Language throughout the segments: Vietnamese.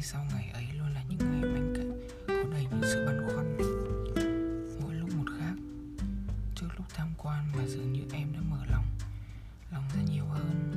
hay sau ngày ấy luôn là những ngày mà cả- có đầy những sự băn khoăn. Mỗi lúc một khác, trước lúc tham quan mà dường như em đã mở lòng lòng ra nhiều hơn.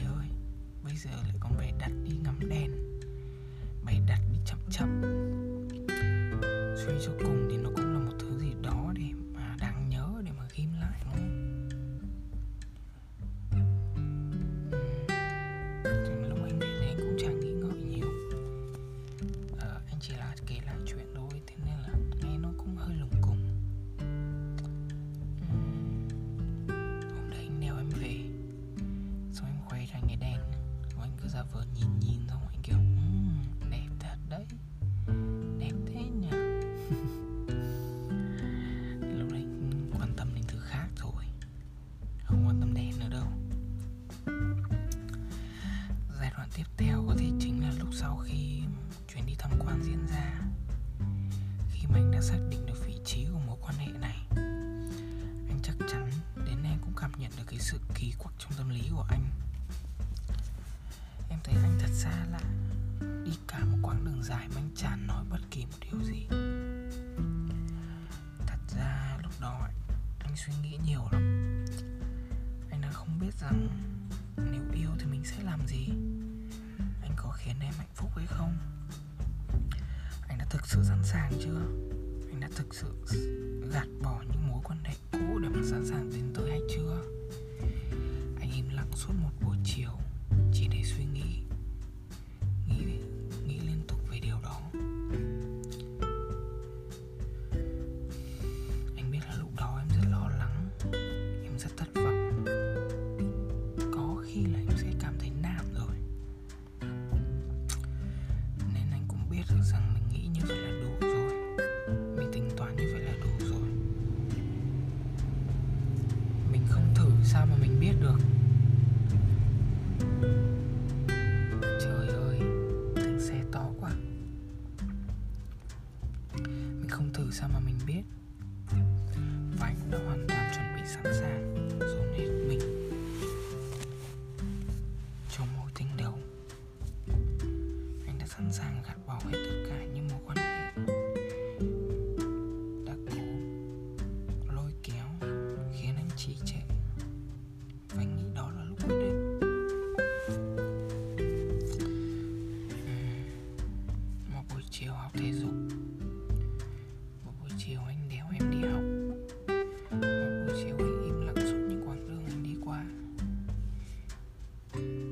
Trời ơi bây giờ lại còn bày đặt đi ngắm đèn bày đặt đi chậm chậm. Suy cho cùng thì nó cũng là một thứ gì đó để mà đáng nhớ để mà ghim lại đúng không? Ừ. lúc anh về thì anh cũng chẳng nghĩ ngợi nhiều. À, anh chỉ là kể lại cứ giả vờ nhìn nhìn xong anh kiểu đẹp thật đấy. Đẹp thế nhỉ? Lúc đấy quan tâm đến thứ khác rồi. Không quan tâm đèn nữa đâu. Giai đoạn tiếp theo có thể chính là lúc sau khi chuyến đi tham quan diễn ra. Khi mà anh đã xác định được vị trí của mối quan hệ này, anh chắc chắn đến nay cũng cảm nhận được cái sự kỳ quặc trong tâm lý của anh thấy anh thật xa lạ đi cả một quãng đường dài mà anh chẳng nói bất kỳ một điều gì. Thật ra lúc đó anh suy nghĩ nhiều lắm. Anh đã không biết rằng nếu yêu thì mình sẽ làm gì. Anh có khiến em hạnh phúc hay không? Anh đã thực sự sẵn sàng chưa? Anh đã thực sự gạt bỏ những mối quan hệ cũ để mà sẵn sàng tiến tới hay chưa? Được. Trời ơi, tiếng xe to quá. Mình không thử sao mà mình biết. Và anh cũng đã hoàn toàn chuẩn bị sẵn sàng, dồn hết mình cho mối tình đầu. Anh đã sẵn sàng gạt bỏ hết tất cả những mối quan hệ thể dục một buổi chiều anh đéo em đi học. Một buổi chiều anh im lặng suốt những quãng đường anh đi qua.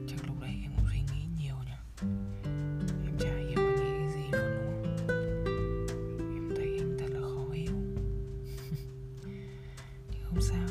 Chắc lúc đấy em cũng suy nghĩ nhiều nhỉ. Em chả hiểu anh nghĩ cái gì luôn. Đúng không em thấy anh thật là khó hiểu. Nhưng không sao.